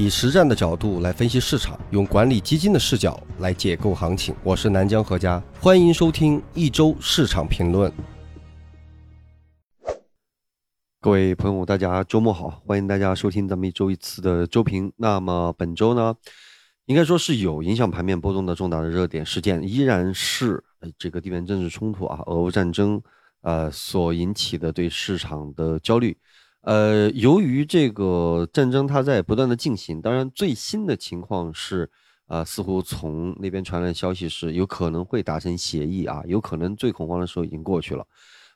以实战的角度来分析市场，用管理基金的视角来解构行情。我是南江何佳，欢迎收听一周市场评论。各位朋友，大家周末好，欢迎大家收听咱们一周一次的周评。那么本周呢，应该说是有影响盘面波动的重大的热点事件，依然是这个地缘政治冲突啊，俄乌战争呃所引起的对市场的焦虑。呃，由于这个战争它在不断的进行，当然最新的情况是，啊，似乎从那边传来的消息是有可能会达成协议啊，有可能最恐慌的时候已经过去了，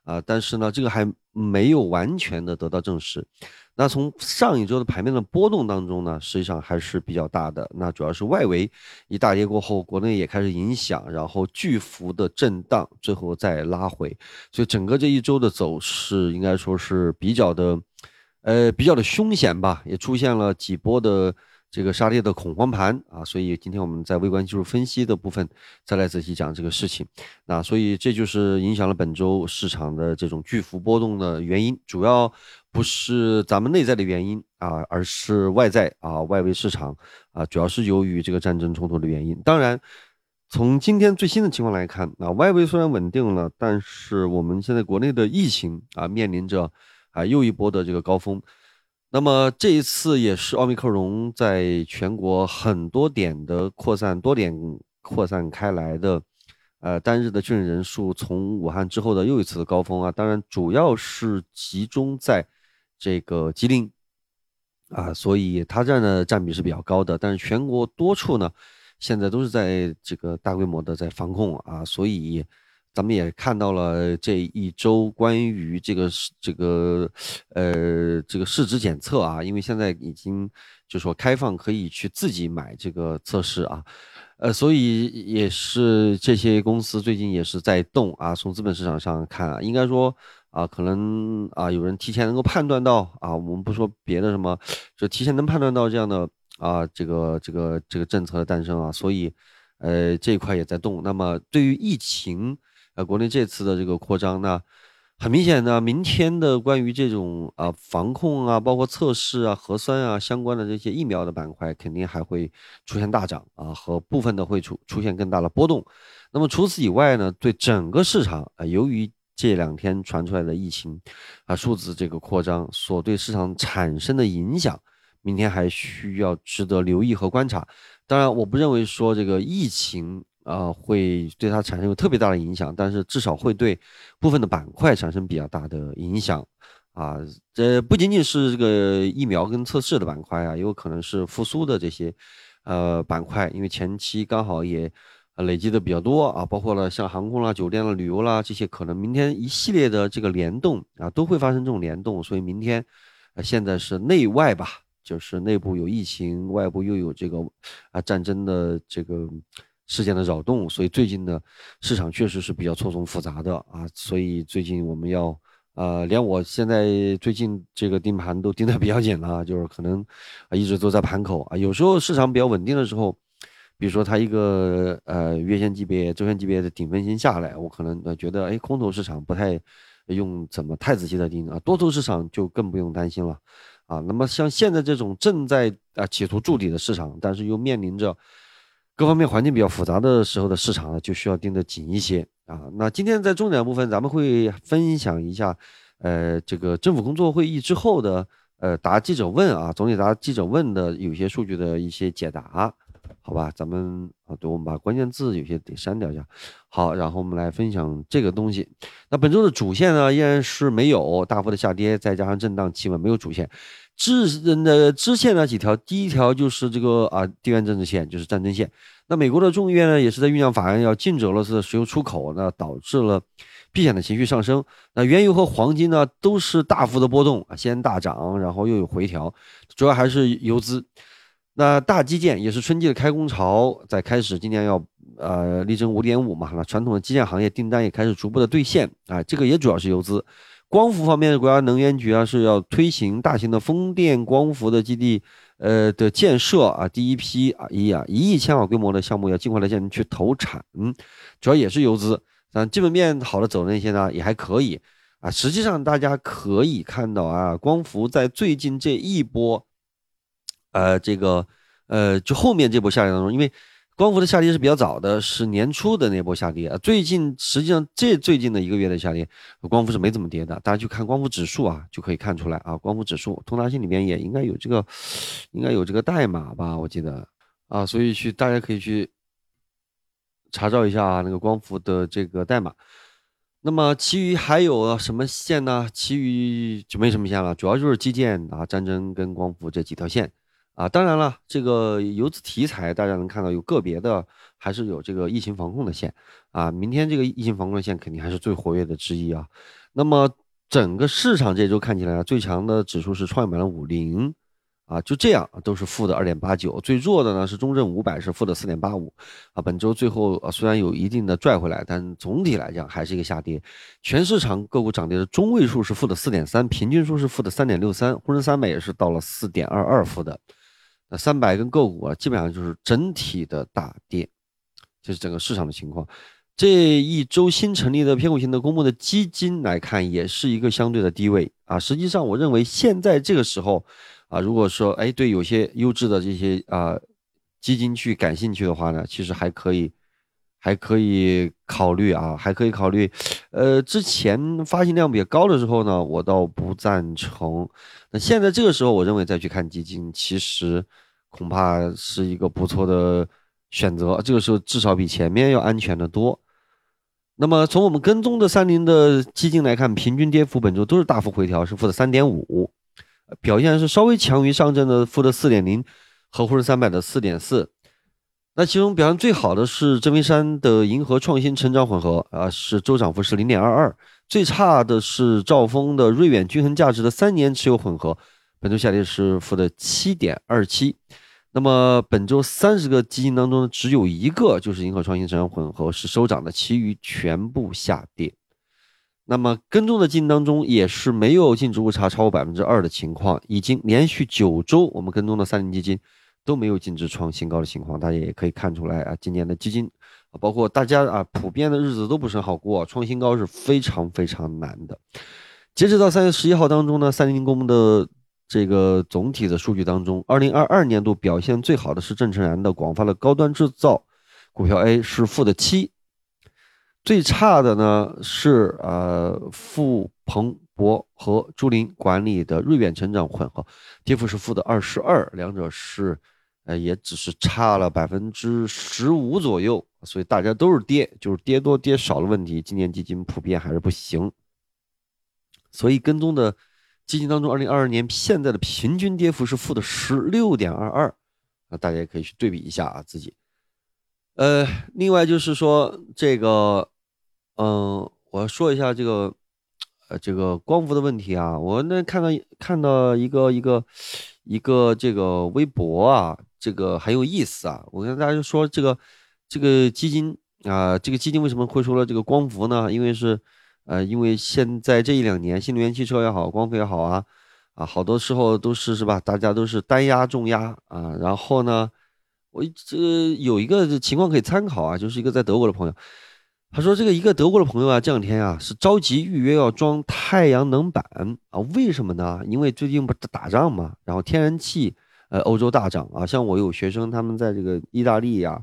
啊，但是呢，这个还没有完全的得到证实。那从上一周的盘面的波动当中呢，实际上还是比较大的。那主要是外围一大跌过后，国内也开始影响，然后巨幅的震荡，最后再拉回，所以整个这一周的走势应该说是比较的。呃，比较的凶险吧，也出现了几波的这个杀跌的恐慌盘啊，所以今天我们在微观技术分析的部分再来仔细讲这个事情。那所以这就是影响了本周市场的这种巨幅波动的原因，主要不是咱们内在的原因啊，而是外在啊，外围市场啊，主要是由于这个战争冲突的原因。当然，从今天最新的情况来看，啊，外围虽然稳定了，但是我们现在国内的疫情啊，面临着。啊，又一波的这个高峰，那么这一次也是奥密克戎在全国很多点的扩散，多点扩散开来的，呃，单日的确诊人数从武汉之后的又一次的高峰啊，当然主要是集中在这个吉林啊，所以它占的占比是比较高的，但是全国多处呢，现在都是在这个大规模的在防控啊，所以。咱们也看到了这一周关于这个这个呃这个市值检测啊，因为现在已经就说开放可以去自己买这个测试啊，呃，所以也是这些公司最近也是在动啊。从资本市场上看啊，应该说啊，可能啊有人提前能够判断到啊，我们不说别的什么，就提前能判断到这样的啊这个这个这个政策的诞生啊，所以呃这一块也在动。那么对于疫情。呃，国内这次的这个扩张，那很明显呢，明天的关于这种啊防控啊，包括测试啊、核酸啊相关的这些疫苗的板块，肯定还会出现大涨啊，和部分的会出出现更大的波动。那么除此以外呢，对整个市场啊，由于这两天传出来的疫情啊数字这个扩张所对市场产生的影响，明天还需要值得留意和观察。当然，我不认为说这个疫情。啊，会对它产生特别大的影响，但是至少会对部分的板块产生比较大的影响啊。这不仅仅是这个疫苗跟测试的板块啊，也有可能是复苏的这些呃板块，因为前期刚好也累积的比较多啊，包括了像航空啦、酒店啦、旅游啦这些，可能明天一系列的这个联动啊，都会发生这种联动，所以明天呃现在是内外吧，就是内部有疫情，外部又有这个啊战争的这个。事件的扰动，所以最近呢，市场确实是比较错综复杂的啊，所以最近我们要，呃，连我现在最近这个盯盘都盯得比较紧了，就是可能啊一直都在盘口啊，有时候市场比较稳定的时候，比如说它一个呃月线级别、周线级别的顶分型下来，我可能呃觉得哎空头市场不太用怎么太仔细的盯啊，多头市场就更不用担心了啊。那么像现在这种正在啊企图筑底的市场，但是又面临着。各方面环境比较复杂的时候的市场呢，就需要盯得紧一些啊。那今天在重点部分，咱们会分享一下，呃，这个政府工作会议之后的，呃，答记者问啊，总体答记者问的有些数据的一些解答，好吧？咱们啊，对，我们把关键字有些得删掉一下。好，然后我们来分享这个东西。那本周的主线呢，依然是没有大幅的下跌，再加上震荡企稳，没有主线。支的支线呢几条，第一条就是这个啊地缘政治线，就是战争线。那美国的众议院呢也是在酝酿法案，要禁止俄罗斯的石油出口，那导致了避险的情绪上升。那原油和黄金呢都是大幅的波动啊，先大涨，然后又有回调，主要还是游资。那大基建也是春季的开工潮在开始，今年要呃力争五点五嘛，那传统的基建行业订单也开始逐步的兑现啊，这个也主要是游资。光伏方面，国家能源局啊是要推行大型的风电光伏的基地，呃的建设啊，第一批啊一啊一亿千瓦规模的项目要尽快的建去投产，嗯，主要也是游资，但基本面好的走的那些呢也还可以啊。实际上大家可以看到啊，光伏在最近这一波呃，这个呃，就后面这波下跌当中，因为光伏的下跌是比较早的，是年初的那波下跌啊。最近实际上这最近的一个月的下跌，光伏是没怎么跌的。大家去看光伏指数啊，就可以看出来啊。光伏指数通达信里面也应该有这个，应该有这个代码吧？我记得啊，所以去大家可以去查找一下啊，那个光伏的这个代码。那么其余还有什么线呢？其余就没什么线了，主要就是基建啊、战争跟光伏这几条线啊。当然了，这个游资题材大家能看到有个别的，还是有这个疫情防控的线啊。明天这个疫情防控的线肯定还是最活跃的之一啊。那么整个市场这周看起来啊最强的指数是创业板的五零。啊，就这样都是负的二点八九，最弱的呢是中证五百是负的四点八五，啊，本周最后啊虽然有一定的拽回来，但总体来讲还是一个下跌。全市场个股涨跌的中位数是负的四点三，平均数是负的三点六三，沪深三百也是到了四点二二负的。三百跟个股啊基本上就是整体的大跌，这是整个市场的情况。这一周新成立的偏股型的公募的基金来看，也是一个相对的低位啊。实际上，我认为现在这个时候。啊，如果说哎对有些优质的这些啊基金去感兴趣的话呢，其实还可以，还可以考虑啊，还可以考虑。呃，之前发行量比较高的时候呢，我倒不赞成。那现在这个时候，我认为再去看基金，其实恐怕是一个不错的选择。这个时候至少比前面要安全的多。那么从我们跟踪的三零的基金来看，平均跌幅本周都是大幅回调，是负的三点五。表现是稍微强于上证的负的四点零和沪深三百的四点四，那其中表现最好的是真维山的银河创新成长混合啊，是周涨幅是零点二二，最差的是兆丰的瑞远均衡价值的三年持有混合，本周下跌是负的七点二七。那么本周三十个基金当中只有一个就是银河创新成长混合是收涨的，其余全部下跌。那么跟踪的基金当中也是没有净值误差超过百分之二的情况，已经连续九周我们跟踪的三零基金都没有净值创新高的情况，大家也可以看出来啊，今年的基金啊，包括大家啊，普遍的日子都不是很好过，创新高是非常非常难的。截止到三月十一号当中呢，三零公募的这个总体的数据当中，二零二二年度表现最好的是郑成然的广发的高端制造股票 A 是负的七。最差的呢是呃富鹏博和朱林管理的瑞远成长混合，跌幅是负的二十二，两者是呃也只是差了百分之十五左右，所以大家都是跌，就是跌多跌少的问题。今年基金普遍还是不行，所以跟踪的基金当中，二零二二年现在的平均跌幅是负的十六点二二，啊，大家也可以去对比一下啊自己。呃，另外就是说这个。嗯，我说一下这个，呃，这个光伏的问题啊。我那看到看到一个一个一个这个微博啊，这个很有意思啊。我跟大家说这个这个基金啊，这个基金为什么会说了这个光伏呢？因为是呃，因为现在这一两年新能源汽车也好，光伏也好啊，啊，好多时候都是是吧？大家都是单压重压啊。然后呢，我这有一个情况可以参考啊，就是一个在德国的朋友。他说：“这个一个德国的朋友啊，这两天啊是着急预约要装太阳能板啊，为什么呢？因为最近不是打仗嘛，然后天然气呃欧洲大涨啊。像我有学生他们在这个意大利呀，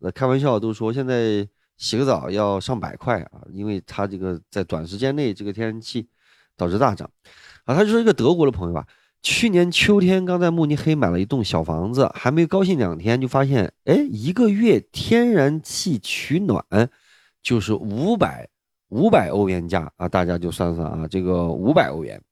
呃开玩笑都说现在洗个澡要上百块啊，因为他这个在短时间内这个天然气导致大涨啊。他就是一个德国的朋友吧，去年秋天刚在慕尼黑买了一栋小房子，还没高兴两天就发现，哎，一个月天然气取暖。”就是五百五百欧元价啊，大家就算算啊，这个五百欧元，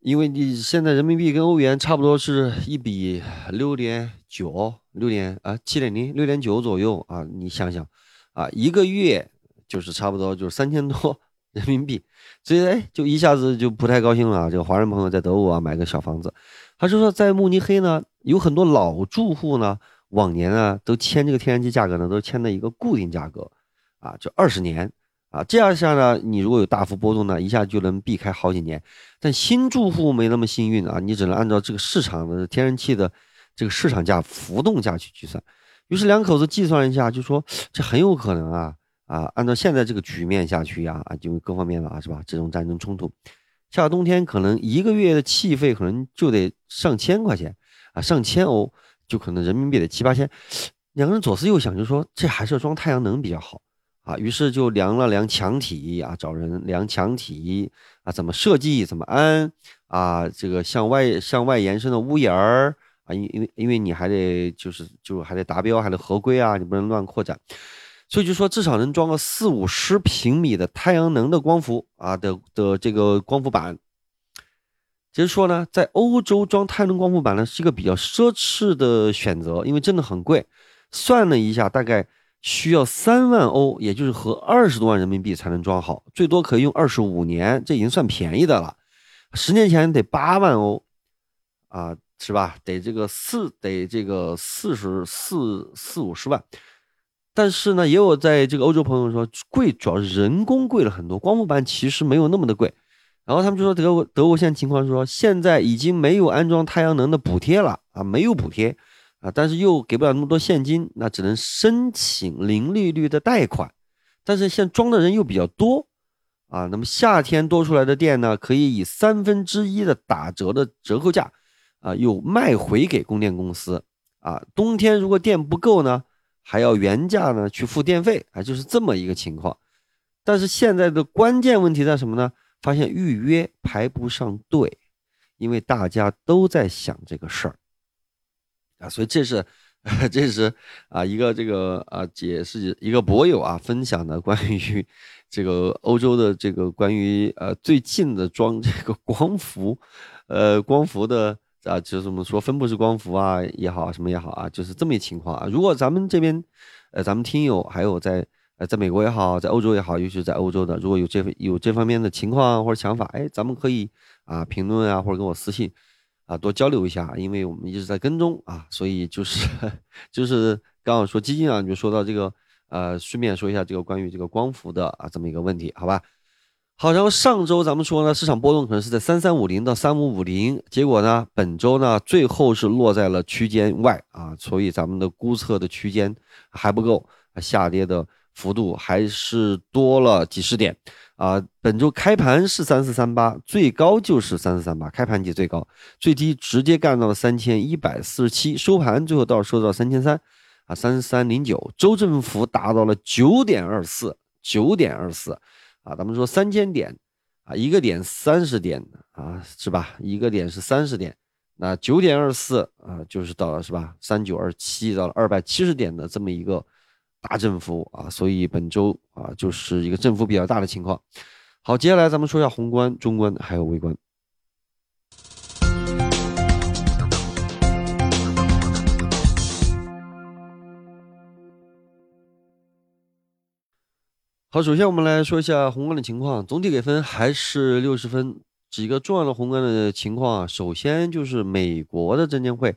因为你现在人民币跟欧元差不多是一比六点九，六点啊七点零六点九左右啊，你想想啊，一个月就是差不多就是三千多 人民币，所以哎，就一下子就不太高兴了。这个华人朋友在德国啊买个小房子，他就说在慕尼黑呢，有很多老住户呢，往年呢都签这个天然气价格呢都签的一个固定价格。啊，就二十年啊，这样下呢，你如果有大幅波动呢，一下就能避开好几年。但新住户没那么幸运啊，你只能按照这个市场的天然气的这个市场价浮动价去计算。于是两口子计算了一下，就说这很有可能啊啊，按照现在这个局面下去呀啊，就各方面的啊是吧？这种战争冲突，下冬天可能一个月的气费可能就得上千块钱啊，上千欧就可能人民币得七八千。两个人左思右想，就说这还是要装太阳能比较好啊。于是就量了量墙体啊，找人量墙体啊，怎么设计，怎么安啊，这个向外向外延伸的屋檐儿啊，因因为因为你还得就是就还得达标，还得合规啊，你不能乱扩展。所以就说至少能装个四五十平米的太阳能的光伏啊的的这个光伏板。其实说呢，在欧洲装太阳能光伏板呢是一个比较奢侈的选择，因为真的很贵。算了一下，大概需要三万欧，也就是合二十多万人民币才能装好，最多可以用二十五年，这已经算便宜的了。十年前得八万欧，啊，是吧？得这个四得这个四十四四五十万。但是呢，也有在这个欧洲朋友说贵，主要是人工贵了很多。光伏板其实没有那么的贵。然后他们就说德国德国现在情况是说，现在已经没有安装太阳能的补贴了啊，没有补贴啊，但是又给不了那么多现金，那只能申请零利率的贷款。但是现在装的人又比较多啊，那么夏天多出来的电呢，可以以三分之一的打折的折扣价啊，又卖回给供电公司啊。冬天如果电不够呢？还要原价呢去付电费啊，就是这么一个情况。但是现在的关键问题在什么呢？发现预约排不上队，因为大家都在想这个事儿啊。所以这是，这是啊一个这个啊解释一个博友啊分享的关于这个欧洲的这个关于呃最近的装这个光伏，呃光伏的。啊，就是我们说分布式光伏啊也好，什么也好啊，就是这么一情况啊。如果咱们这边，呃，咱们听友还有在呃，在美国也好，在欧洲也好，尤其是在欧洲的，如果有这有这方面的情况或者想法，哎，咱们可以啊评论啊，或者跟我私信啊，多交流一下，因为我们一直在跟踪啊，所以就是 就是刚好说基金啊，就说到这个呃，顺便说一下这个关于这个光伏的啊这么一个问题，好吧？好，然后上周咱们说呢，市场波动可能是在三三五零到三五五零，结果呢，本周呢，最后是落在了区间外啊，所以咱们的估测的区间还不够，下跌的幅度还是多了几十点啊。本周开盘是三四三八，最高就是三四三八，开盘即最高，最低直接干到了三千一百四十七，收盘最后倒是收到三千三啊，三三零九，周振幅达到了九点二四，九点二四。啊，咱们说三千点，啊，一个点三十点啊，是吧？一个点是三十点，那九点二四啊，就是到了是吧？三九二七到了二百七十点的这么一个大振幅啊，所以本周啊，就是一个振幅比较大的情况。好，接下来咱们说一下宏观、中观还有微观。好，首先我们来说一下宏观的情况，总体给分还是六十分。几个重要的宏观的情况啊，首先就是美国的证监会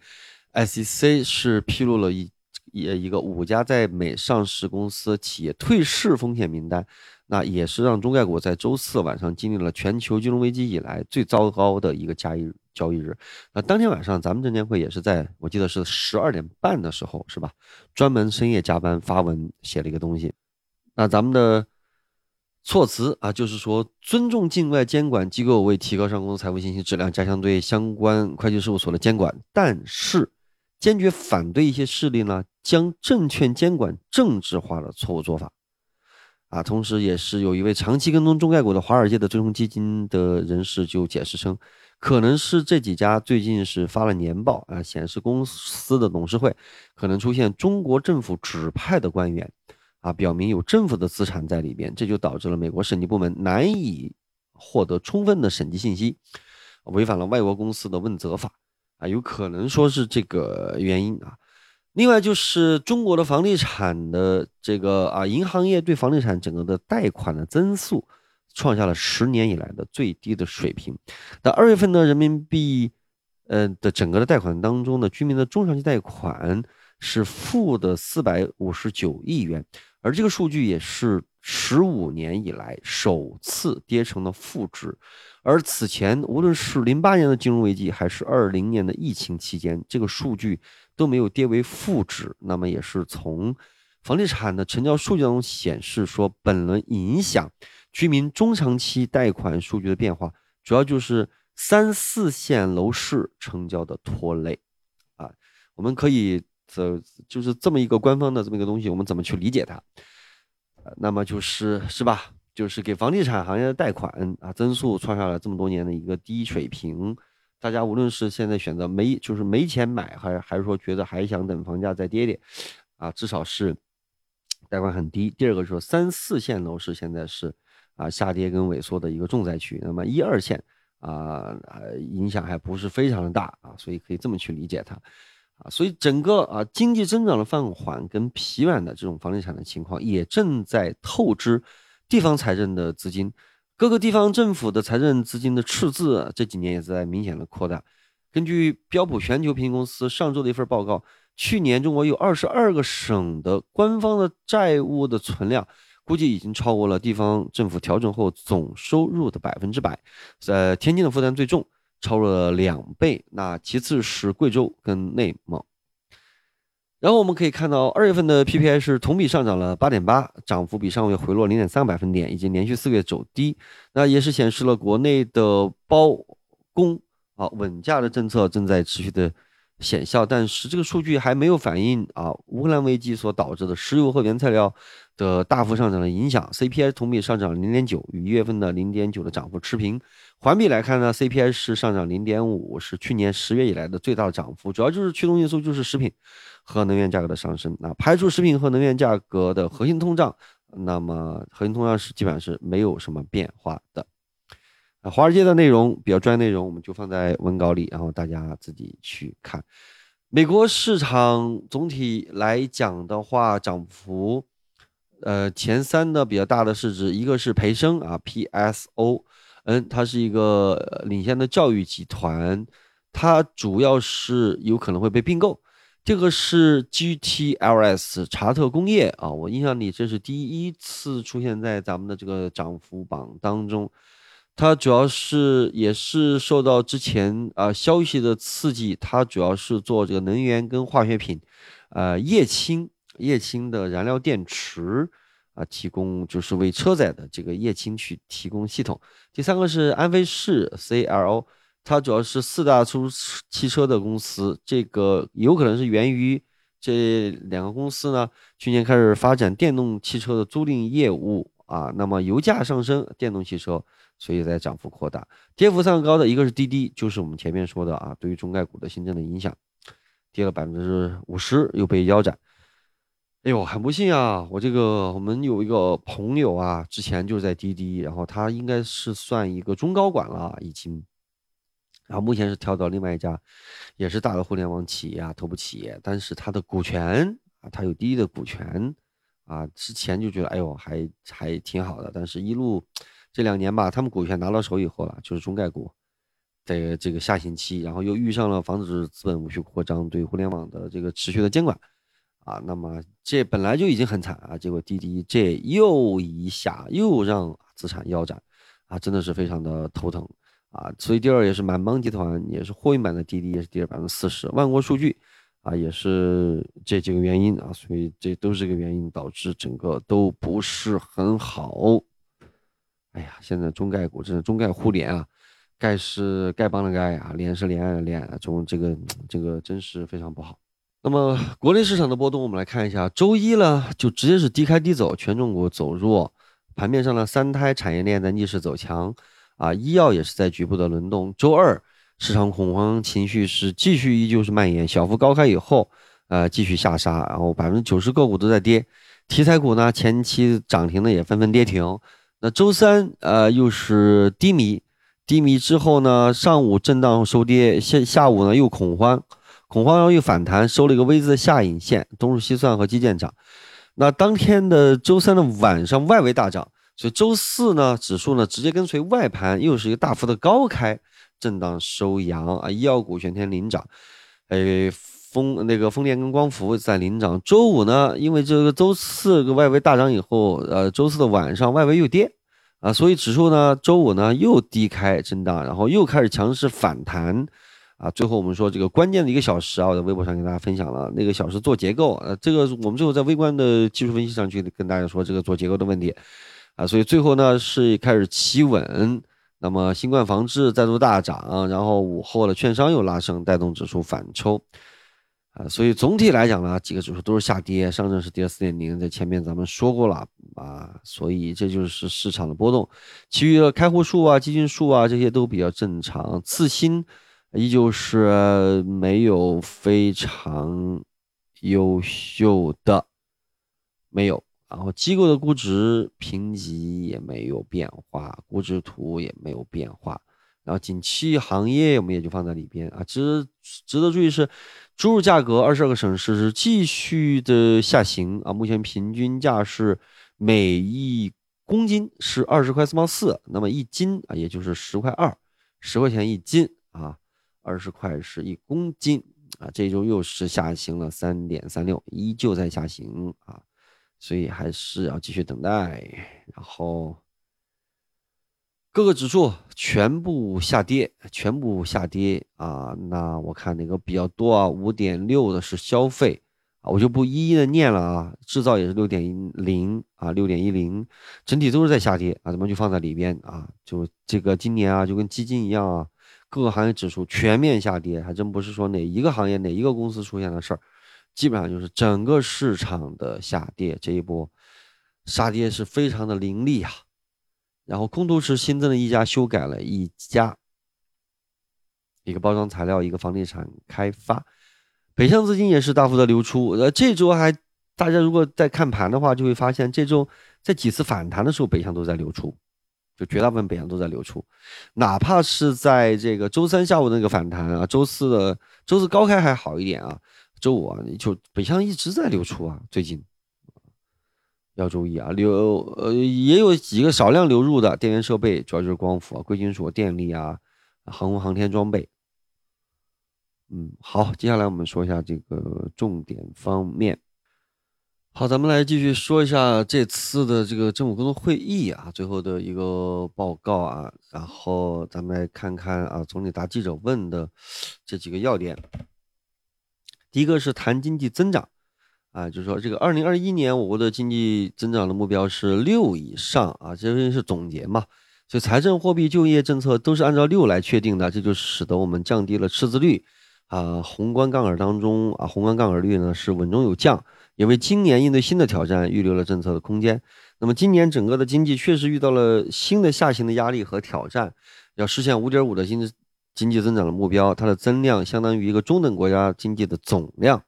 SEC 是披露了一一一个五家在美上市公司企业退市风险名单，那也是让中概股在周四晚上经历了全球金融危机以来最糟糕的一个交易交易日。那当天晚上咱们证监会也是在我记得是十二点半的时候，是吧？专门深夜加班发文写了一个东西。那咱们的措辞啊，就是说尊重境外监管机构为提高上公司财务信息质量，加强对相关会计事务所的监管，但是坚决反对一些势力呢将证券监管政治化的错误做法啊。同时，也是有一位长期跟踪中概股的华尔街的追踪基金的人士就解释称，可能是这几家最近是发了年报啊，显示公司的董事会可能出现中国政府指派的官员。啊，表明有政府的资产在里边，这就导致了美国审计部门难以获得充分的审计信息，违反了外国公司的问责法啊，有可能说是这个原因啊。另外就是中国的房地产的这个啊，银行业对房地产整个的贷款的增速创下了十年以来的最低的水平。那二月份的人民币呃的整个的贷款当中呢，居民的中长期贷款是负的四百五十九亿元。而这个数据也是十五年以来首次跌成了负值，而此前无论是零八年的金融危机，还是二零年的疫情期间，这个数据都没有跌为负值。那么也是从房地产的成交数据当中显示说，本轮影响居民中长期贷款数据的变化，主要就是三四线楼市成交的拖累啊。我们可以这就是这么一个官方的这么一个东西，我们怎么去理解它？那么就是是吧？就是给房地产行业的贷款啊增速创下了这么多年的一个低水平。大家无论是现在选择没就是没钱买，还是还是说觉得还想等房价再跌跌，啊，至少是贷款很低。第二个说三四线楼市现在是啊下跌跟萎缩的一个重灾区，那么一二线啊影响还不是非常的大啊，所以可以这么去理解它啊。所以整个啊经济增长的放缓跟疲软的这种房地产的情况，也正在透支地方财政的资金。各个地方政府的财政资金的赤字这几年也在明显的扩大。根据标普全球平均公司上周的一份报告，去年中国有二十二个省的官方的债务的存量，估计已经超过了地方政府调整后总收入的百分之百。在天津的负担最重，超了两倍。那其次是贵州跟内蒙。然后我们可以看到，二月份的 PPI 是同比上涨了八点八，涨幅比上月回落零点三个百分点，已经连续四个月走低。那也是显示了国内的包工啊稳价的政策正在持续的显效。但是这个数据还没有反映啊乌克兰危机所导致的石油和原材料的大幅上涨的影响。CPI 同比上涨零点九，与一月份的零点九的涨幅持平。环比来看呢，CPI 是上涨零点五，是去年十月以来的最大的涨幅，主要就是驱动因素就是食品和能源价格的上升。那排除食品和能源价格的核心通胀，那么核心通胀是基本上是没有什么变化的。啊，华尔街的内容比较专业内容，我们就放在文稿里，然后大家自己去看。美国市场总体来讲的话，涨幅，呃，前三的比较大的市值，一个是培生啊，PSO。嗯，它是一个领先的教育集团，它主要是有可能会被并购。这个是 GTLS 查特工业啊，我印象里这是第一次出现在咱们的这个涨幅榜当中。它主要是也是受到之前啊消息的刺激，它主要是做这个能源跟化学品，呃，液氢液氢的燃料电池。啊，提供就是为车载的这个液氢去提供系统。第三个是安飞士 CLO，它主要是四大出租汽车的公司，这个有可能是源于这两个公司呢，去年开始发展电动汽车的租赁业务啊。那么油价上升，电动汽车所以在涨幅扩大，跌幅上高的一个是滴滴，就是我们前面说的啊，对于中概股的新增的影响，跌了百分之五十，又被腰斩。哎呦，很不幸啊！我这个我们有一个朋友啊，之前就是在滴滴，然后他应该是算一个中高管了，已经，然后目前是跳到另外一家，也是大的互联网企业啊，头部企业，但是他的股权啊，他有滴滴的股权啊，之前就觉得哎呦还还挺好的，但是一路这两年吧，他们股权拿到手以后了，就是中概股的这个下行期，然后又遇上了防止资本无序扩张对互联网的这个持续的监管。啊，那么这本来就已经很惨啊，结果滴滴这又一下又让资产腰斩，啊，真的是非常的头疼啊。所以第二也是满帮集团，也是货运版的滴滴也是跌了百分之四十。万国数据啊，也是这几个原因啊，所以这都是个原因导致整个都不是很好。哎呀，现在中概股真是中概互联啊，该是丐帮的丐啊，连是连连中这个这个真是非常不好。那么国内市场的波动，我们来看一下。周一呢，就直接是低开低走，权重股走弱。盘面上呢，三胎产业链在逆势走强，啊，医药也是在局部的轮动。周二市场恐慌情绪是继续依旧是蔓延，小幅高开以后，呃，继续下杀，然后百分之九十个股都在跌。题材股呢，前期涨停的也纷纷跌停。那周三呃又是低迷，低迷之后呢，上午震荡收跌，下下午呢又恐慌。恐慌然后又反弹，收了一个 V 字的下影线。东数西算和基建涨。那当天的周三的晚上，外围大涨，所以周四呢，指数呢直接跟随外盘，又是一个大幅的高开，震荡收阳啊。医药股全天领涨，哎，风那个风电跟光伏在领涨。周五呢，因为这个周四个外围大涨以后，呃，周四的晚上外围又跌啊，所以指数呢周五呢又低开震荡，然后又开始强势反弹。啊，最后我们说这个关键的一个小时啊，我在微博上跟大家分享了那个小时做结构，呃，这个我们最后在微观的技术分析上去跟大家说这个做结构的问题，啊，所以最后呢是开始企稳，那么新冠防治再度大涨，然后午后的券商又拉升，带动指数反抽，啊，所以总体来讲呢，几个指数都是下跌，上证是跌了四点零，在前面咱们说过了啊，所以这就是市场的波动。其余的开户数啊、基金数啊这些都比较正常，次新依旧是没有非常优秀的，没有。然后机构的估值评级也没有变化，估值图也没有变化。然后景气行业我们也就放在里边啊。值值得注意是，猪肉价格二十二个省市是继续的下行啊。目前平均价是每一公斤是二十块四毛四，那么一斤啊也就是十块二，十块钱一斤啊，二十块是一公斤啊。这周又是下行了三点三六，依旧在下行啊。所以还是要继续等待，然后各个指数全部下跌，全部下跌啊！那我看哪个比较多啊？五点六的是消费啊，我就不一一的念了啊。制造也是六点零啊，六点一零，整体都是在下跌啊，咱们就放在里边啊。就这个今年啊，就跟基金一样啊，各个行业指数全面下跌，还真不是说哪一个行业哪一个公司出现的事儿。基本上就是整个市场的下跌，这一波杀跌是非常的凌厉啊。然后空头是新增了一家，修改了一家，一个包装材料，一个房地产开发，北向资金也是大幅的流出。呃，这周还大家如果在看盘的话，就会发现这周在几次反弹的时候，北向都在流出，就绝大部分北向都在流出，哪怕是在这个周三下午那个反弹啊，周四的周四高开还好一点啊。周五啊，就北向一直在流出啊，最近要注意啊，流呃也有几个少量流入的电源设备，主要就是光伏、啊贵金属、电力啊，航空航天装备。嗯，好，接下来我们说一下这个重点方面。好，咱们来继续说一下这次的这个政府工作会议啊，最后的一个报告啊，然后咱们来看看啊，总理答记者问的这几个要点。第一个是谈经济增长，啊，就是说这个二零二一年我国的经济增长的目标是六以上啊，这是总结嘛，所以财政、货币、就业政策都是按照六来确定的，这就使得我们降低了赤字率啊，宏观杠杆当中啊，宏观杠杆率呢是稳中有降，也为今年应对新的挑战预留了政策的空间。那么今年整个的经济确实遇到了新的下行的压力和挑战，要实现五点五的经济。经济增长的目标，它的增量相当于一个中等国家经济的总量，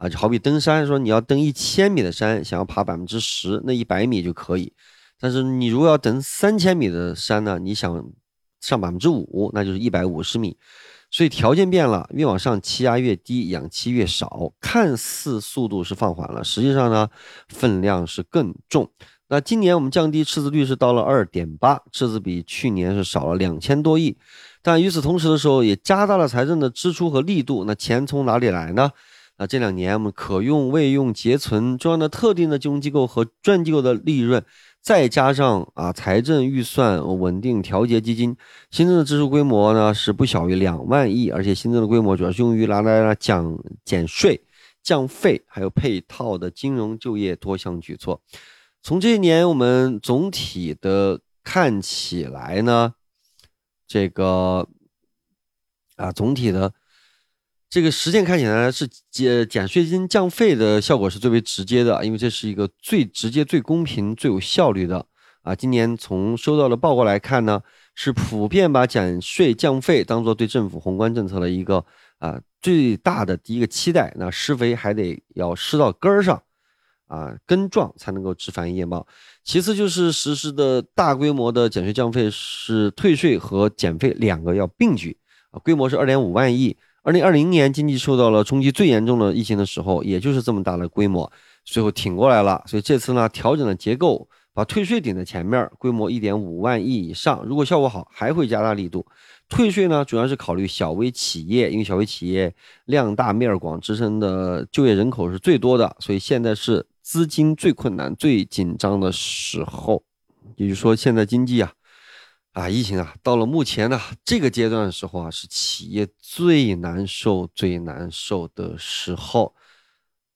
啊，就好比登山，说你要登一千米的山，想要爬百分之十，那一百米就可以；但是你如果要登三千米的山呢，你想上百分之五，那就是一百五十米。所以条件变了，越往上气压越低，氧气越少，看似速度是放缓了，实际上呢，分量是更重。那今年我们降低赤字率是到了二点八，赤字比去年是少了两千多亿。但与此同时的时候，也加大了财政的支出和力度。那钱从哪里来呢？那这两年我们可用未用结存，中央的特定的金融机构和专机构的利润，再加上啊财政预算稳定调节基金，新增的支出规模呢是不小于两万亿，而且新增的规模主要是用于拿来降减税、降费，还有配套的金融就业多项举措。从这一年我们总体的看起来呢。这个啊，总体的这个实践看起来是减减税金降费的效果是最为直接的，因为这是一个最直接、最公平、最有效率的啊。今年从收到的报告来看呢，是普遍把减税降费当做对政府宏观政策的一个啊最大的第一个期待。那施肥还得要施到根儿上。啊，根壮才能够枝繁叶茂。其次就是实施的大规模的减税降费，是退税和减费两个要并举啊，规模是二点五万亿。二零二零年经济受到了冲击最严重的疫情的时候，也就是这么大的规模，最后挺过来了。所以这次呢，调整了结构，把退税顶在前面，规模一点五万亿以上。如果效果好，还会加大力度。退税呢，主要是考虑小微企业，因为小微企业量大面广，支撑的就业人口是最多的，所以现在是。资金最困难、最紧张的时候，也就是说，现在经济啊，啊，疫情啊，到了目前呢这个阶段的时候啊，是企业最难受、最难受的时候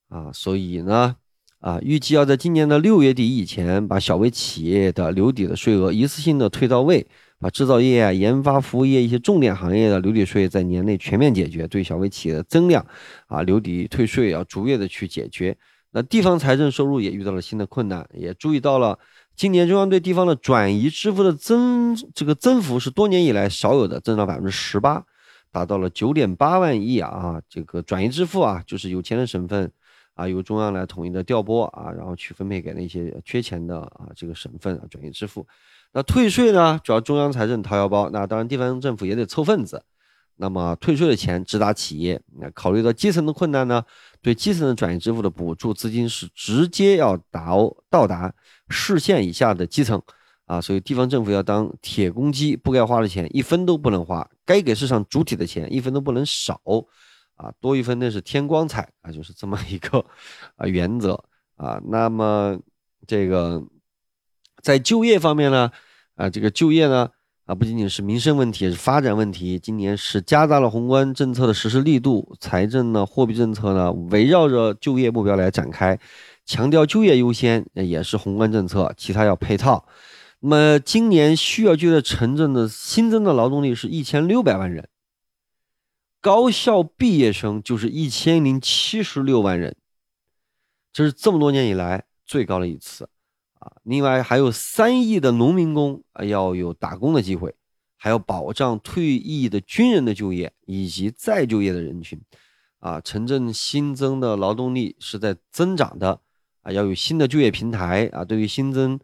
啊，所以呢，啊，预计要在今年的六月底以前，把小微企业的留抵的税额一次性的退到位。把制造业啊、研发服务业一些重点行业的留抵税在年内全面解决，对小微企业的增量啊留抵退税要逐月的去解决。那地方财政收入也遇到了新的困难，也注意到了今年中央对地方的转移支付的增这个增幅是多年以来少有的，增长百分之十八，达到了九点八万亿啊！这个转移支付啊，就是有钱的省份啊，由中央来统一的调拨啊，然后去分配给那些缺钱的啊这个省份啊转移支付。那退税呢，主要中央财政掏腰包，那当然地方政府也得凑份子。那么退税的钱直达企业，那考虑到基层的困难呢，对基层的转移支付的补助资金是直接要达到达市县以下的基层啊，所以地方政府要当铁公鸡，不该花的钱一分都不能花，该给市场主体的钱一分都不能少啊，多一分那是添光彩啊，就是这么一个啊原则啊。那么这个在就业方面呢，啊这个就业呢。啊，不仅仅是民生问题，也是发展问题。今年是加大了宏观政策的实施力度，财政呢、货币政策呢，围绕着就业目标来展开，强调就业优先，也是宏观政策，其他要配套。那么今年需要就业城镇的新增的劳动力是一千六百万人，高校毕业生就是一千零七十六万人，这是这么多年以来最高的一次啊。另外还有三亿的农民工啊，要有打工的机会，还要保障退役的军人的就业以及再就业的人群，啊，城镇新增的劳动力是在增长的，啊，要有新的就业平台啊，对于新增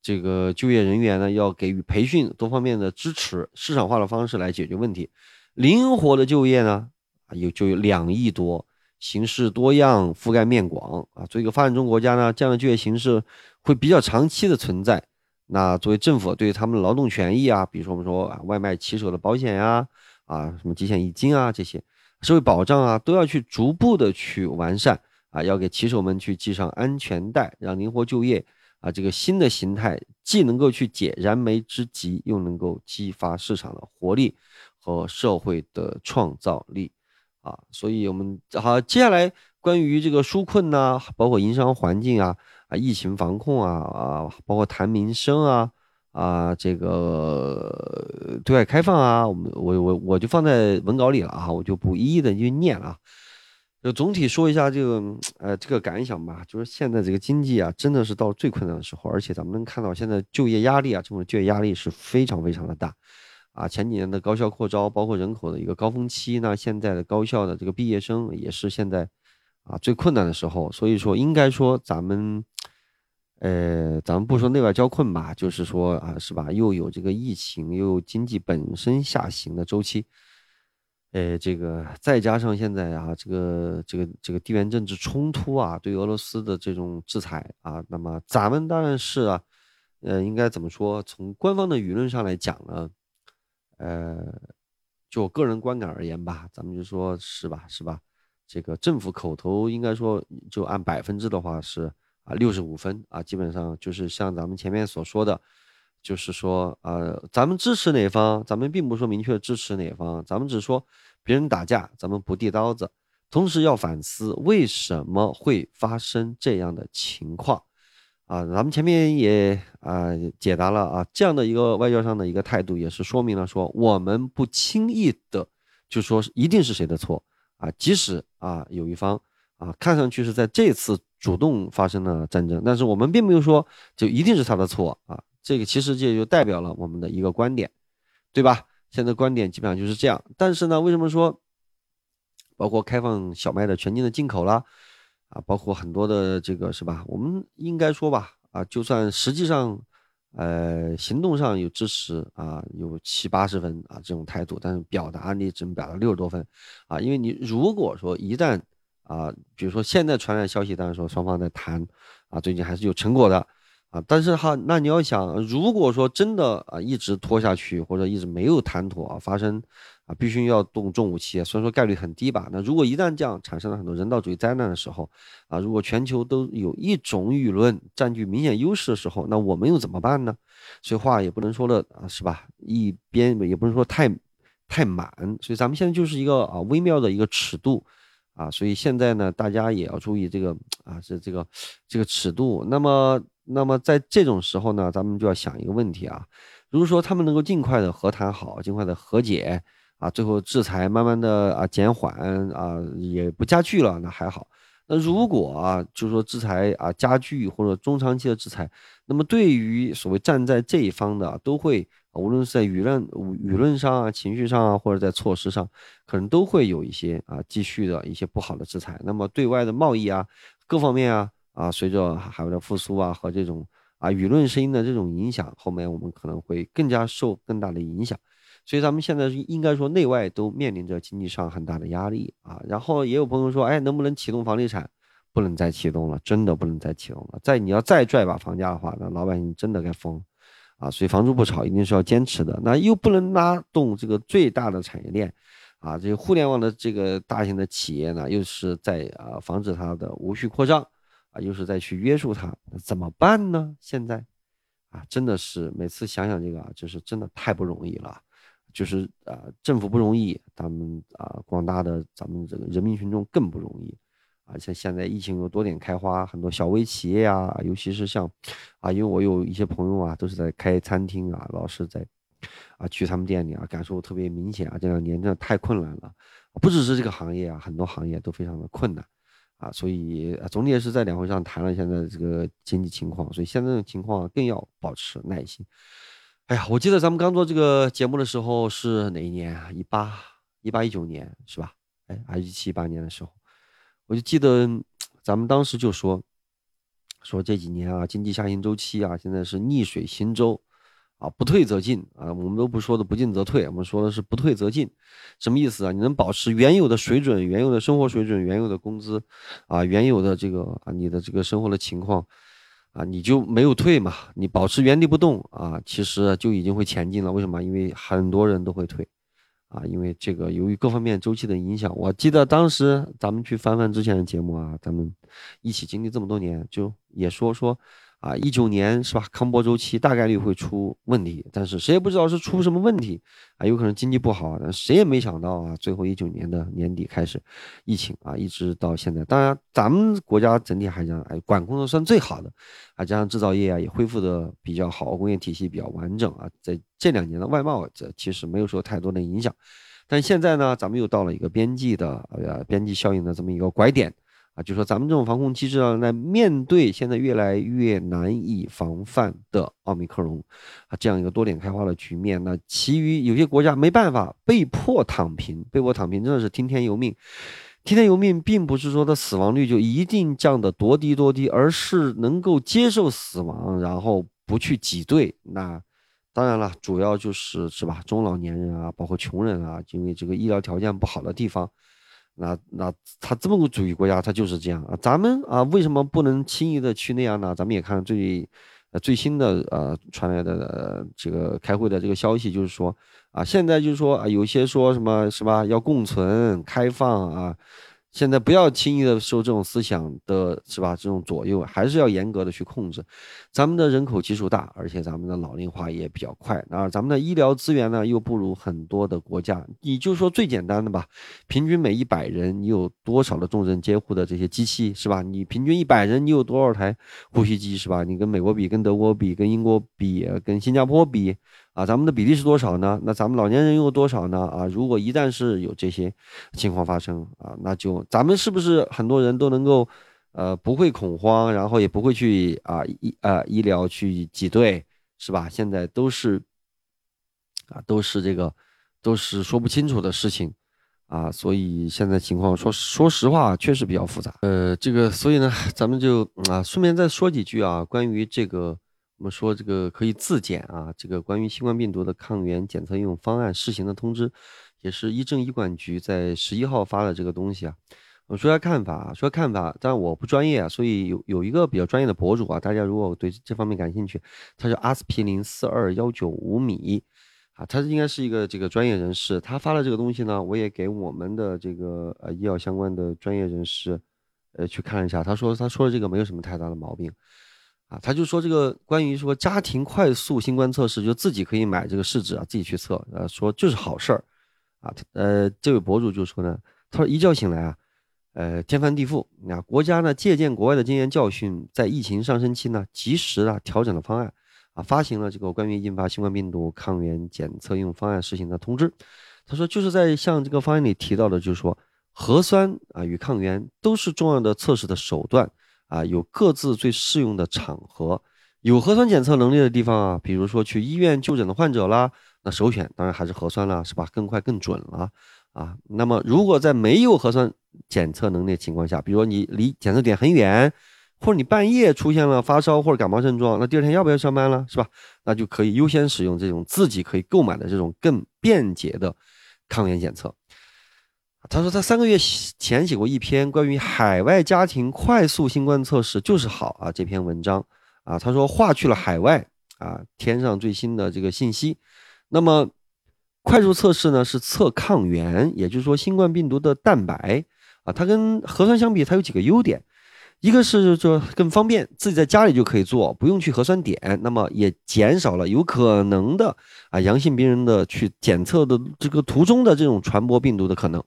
这个就业人员呢，要给予培训多方面的支持，市场化的方式来解决问题，灵活的就业呢，啊，有就有两亿多。形式多样，覆盖面广啊。作为一个发展中国家呢，这样的就业形式会比较长期的存在。那作为政府对他们的劳动权益啊，比如说我们说啊，外卖骑手的保险呀，啊，什么几险一金啊，这些社会保障啊，都要去逐步的去完善啊，要给骑手们去系上安全带，让灵活就业啊，这个新的形态既能够去解燃眉之急，又能够激发市场的活力和社会的创造力。啊，所以我们好，接下来关于这个纾困呐，包括营商环境啊，啊，疫情防控啊，啊，包括谈民生啊，啊，这个对外开放啊，我们我我我就放在文稿里了啊，我就不一一的去念了。就总体说一下这个呃这个感想吧，就是现在这个经济啊，真的是到最困难的时候，而且咱们能看到现在就业压力啊，这种就业压力是非常非常的大。啊，前几年的高校扩招，包括人口的一个高峰期，那现在的高校的这个毕业生也是现在啊最困难的时候。所以说，应该说咱们，呃，咱们不说内外交困吧，就是说啊，是吧？又有这个疫情，又有经济本身下行的周期，呃，这个再加上现在啊，这个这个这个地缘政治冲突啊，对俄罗斯的这种制裁啊，那么咱们当然是啊，呃，应该怎么说？从官方的舆论上来讲呢？呃，就我个人观感而言吧，咱们就说是吧，是吧？这个政府口头应该说，就按百分制的话是啊，六十五分啊，基本上就是像咱们前面所说的，就是说啊，咱们支持哪方，咱们并不说明确支持哪方，咱们只说别人打架，咱们不递刀子，同时要反思为什么会发生这样的情况。啊，咱们前面也啊解答了啊，这样的一个外交上的一个态度，也是说明了说我们不轻易的就说一定是谁的错啊，即使啊有一方啊看上去是在这次主动发生了战争，但是我们并没有说就一定是他的错啊，这个其实这就代表了我们的一个观点，对吧？现在观点基本上就是这样，但是呢，为什么说包括开放小麦的全境的进口啦？啊，包括很多的这个是吧？我们应该说吧，啊，就算实际上，呃，行动上有支持啊，有七八十分啊这种态度，但是表达你只能表达六十多分，啊，因为你如果说一旦啊，比如说现在传来消息，当然说双方在谈，啊，最近还是有成果的。啊，但是哈，那你要想，如果说真的啊一直拖下去，或者一直没有谈妥啊，发生啊，必须要动重武器，虽然说概率很低吧。那如果一旦这样产生了很多人道主义灾难的时候，啊，如果全球都有一种舆论占据明显优势的时候，那我们又怎么办呢？所以话也不能说的啊，是吧？一边也不能说太太满，所以咱们现在就是一个啊微妙的一个尺度啊，所以现在呢，大家也要注意这个啊，这这个这个尺度。那么。那么在这种时候呢，咱们就要想一个问题啊，如果说他们能够尽快的和谈好，尽快的和解啊，最后制裁慢慢的啊减缓啊，也不加剧了，那还好。那如果啊，就是说制裁啊加剧或者中长期的制裁，那么对于所谓站在这一方的，都会无论是在舆论舆论上啊、情绪上啊，或者在措施上，可能都会有一些啊继续的一些不好的制裁。那么对外的贸易啊，各方面啊啊，随着海外的复苏啊和这种啊舆论声音的这种影响，后面我们可能会更加受更大的影响。所以咱们现在应该说内外都面临着经济上很大的压力啊，然后也有朋友说，哎，能不能启动房地产？不能再启动了，真的不能再启动了。再你要再拽把房价的话，那老百姓真的该疯啊！所以房住不炒一定是要坚持的。那又不能拉动这个最大的产业链啊，这个互联网的这个大型的企业呢，又是在啊防止它的无序扩张啊，又是在去约束它，怎么办呢？现在啊，真的是每次想想这个啊，就是真的太不容易了。就是啊，政府不容易，咱们啊，广大的咱们这个人民群众更不容易，而且现在疫情又多点开花，很多小微企业啊，尤其是像啊，因为我有一些朋友啊，都是在开餐厅啊，老是在啊去他们店里啊，感受特别明显啊，这两年真的太困难了，不只是这个行业啊，很多行业都非常的困难啊，所以总理也是在两会上谈了现在这个经济情况，所以现在的情况更要保持耐心。哎呀，我记得咱们刚做这个节目的时候是哪一年啊？一八一八一九年是吧？哎，还是一七一八年的时候，我就记得咱们当时就说说这几年啊，经济下行周期啊，现在是逆水行舟啊，不退则进啊。我们都不说的不进则退，我们说的是不退则进，什么意思啊？你能保持原有的水准、原有的生活水准、原有的工资啊、原有的这个啊，你的这个生活的情况。啊，你就没有退嘛？你保持原地不动啊，其实就已经会前进了。为什么？因为很多人都会退，啊，因为这个由于各方面周期的影响。我记得当时咱们去翻翻之前的节目啊，咱们一起经历这么多年，就也说说。啊，一九年是吧？康波周期大概率会出问题，但是谁也不知道是出什么问题啊？有可能经济不好，但谁也没想到啊，最后一九年的年底开始疫情啊，一直到现在。当然，咱们国家整体还讲，哎，管控的算最好的啊，加上制造业啊也恢复的比较好，工业体系比较完整啊，在这两年的外贸这其实没有受太多的影响。但现在呢，咱们又到了一个边际的呃边际效应的这么一个拐点。啊，就说咱们这种防控机制啊，来面对现在越来越难以防范的奥密克戎啊这样一个多点开花的局面，那其余有些国家没办法，被迫躺平，被迫躺平真的是听天由命。听天由命，并不是说它死亡率就一定降得多低多低，而是能够接受死亡，然后不去挤兑。那当然了，主要就是是吧，中老年人啊，包括穷人啊，因为这个医疗条件不好的地方。那那他资本主义国家，他就是这样啊。咱们啊，为什么不能轻易的去那样呢？咱们也看最最新的呃传来的这个开会的这个消息，就是说啊，现在就是说啊，有些说什么是吧，要共存、开放啊。现在不要轻易的受这种思想的是吧？这种左右，还是要严格的去控制。咱们的人口基数大，而且咱们的老龄化也比较快，啊，咱们的医疗资源呢又不如很多的国家。你就说最简单的吧，平均每一百人你有多少的重症监护的这些机器是吧？你平均一百人你有多少台呼吸机是吧？你跟美国比，跟德国比，跟英国比，跟新加坡比。啊，咱们的比例是多少呢？那咱们老年人又有多少呢？啊，如果一旦是有这些情况发生啊，那就咱们是不是很多人都能够，呃，不会恐慌，然后也不会去啊医啊医疗去挤兑，是吧？现在都是啊，都是这个，都是说不清楚的事情啊，所以现在情况说说实话确实比较复杂。呃，这个所以呢，咱们就啊顺便再说几句啊，关于这个。我们说这个可以自检啊，这个关于新冠病毒的抗原检测用方案试行的通知，也是医政医管局在十一号发的这个东西啊。我说下看法啊，说下看法，但我不专业啊，所以有有一个比较专业的博主啊，大家如果对这方面感兴趣，他叫阿司匹林四二幺九五米啊，他应该是一个这个专业人士，他发了这个东西呢，我也给我们的这个呃医药相关的专业人士呃去看一下，他说他说的这个没有什么太大的毛病。啊，他就说这个关于说家庭快速新冠测试，就自己可以买这个试纸啊，自己去测，呃，说就是好事儿，啊，呃，这位博主就说呢，他说一觉醒来啊，呃，天翻地覆，啊，国家呢借鉴国外的经验教训，在疫情上升期呢，及时啊调整了方案，啊发行了这个关于印发新冠病毒抗原检测用方案试行的通知。他说，就是在像这个方案里提到的，就是说核酸啊与抗原都是重要的测试的手段啊，有各自最适用的场合。有核酸检测能力的地方啊，比如说去医院就诊的患者啦，那首选当然还是核酸啦，是吧？更快更准了啊。那么如果在没有核酸检测能力的情况下，比如说你离检测点很远，或者你半夜出现了发烧或者感冒症状，那第二天要不要上班了，是吧？那就可以优先使用这种自己可以购买的这种更便捷的抗原检测。他说他三个月前写过一篇关于海外家庭快速新冠测试就是好啊这篇文章。啊，他说划去了海外啊，添上最新的这个信息。那么，快速测试呢是测抗原，也就是说新冠病毒的蛋白啊。它跟核酸相比，它有几个优点，一个是说更方便，自己在家里就可以做，不用去核酸点。那么也减少了有可能的啊阳性病人的去检测的这个途中的这种传播病毒的可能。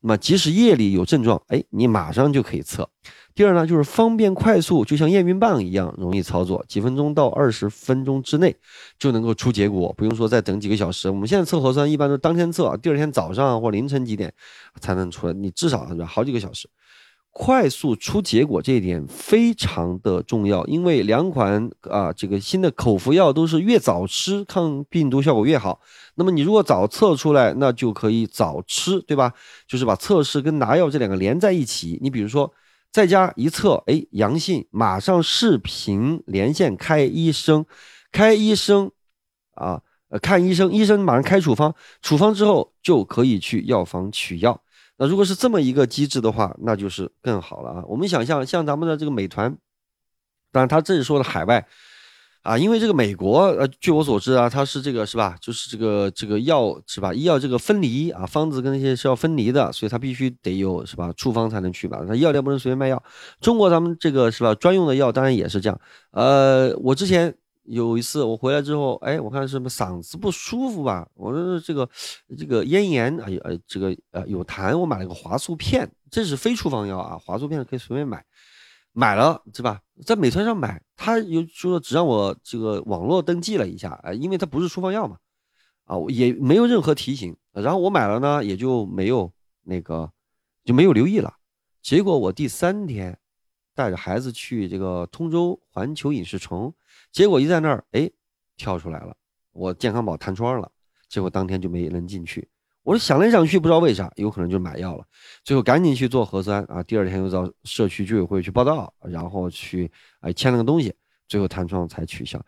那么即使夜里有症状，哎，你马上就可以测。第二呢，就是方便快速，就像验孕棒一样容易操作，几分钟到二十分钟之内就能够出结果，不用说再等几个小时。我们现在测核酸一般都当天测，第二天早上或凌晨几点才能出来，你至少要好几个小时，快速出结果这一点非常的重要，因为两款啊这个新的口服药都是越早吃抗病毒效果越好。那么你如果早测出来，那就可以早吃，对吧？就是把测试跟拿药这两个连在一起。你比如说。在家一测，哎，阳性，马上视频连线开医生，开医生，啊，看医生，医生马上开处方，处方之后就可以去药房取药。那如果是这么一个机制的话，那就是更好了啊。我们想象，像咱们的这个美团，当然他这里说的海外。啊，因为这个美国，呃，据我所知啊，它是这个是吧？就是这个这个药是吧？医药这个分离啊，方子跟那些是要分离的，所以它必须得有是吧？处方才能去吧？它药店不能随便卖药。中国咱们这个是吧？专用的药当然也是这样。呃，我之前有一次我回来之后，哎，我看是不是嗓子不舒服吧？我说这个这个咽炎，哎呀，这个呃有痰，我买了个华素片，这是非处方药啊，华素片可以随便买。买了是吧？在美团上买，他又说只让我这个网络登记了一下啊，因为它不是处方药嘛，啊，也没有任何提醒。然后我买了呢，也就没有那个就没有留意了。结果我第三天带着孩子去这个通州环球影视城，结果一在那儿，哎，跳出来了，我健康宝弹窗了，结果当天就没能进去。我说想来想去，不知道为啥，有可能就买药了。最后赶紧去做核酸啊！第二天又到社区居委会去报道，然后去啊签了个东西，最后弹窗才取消。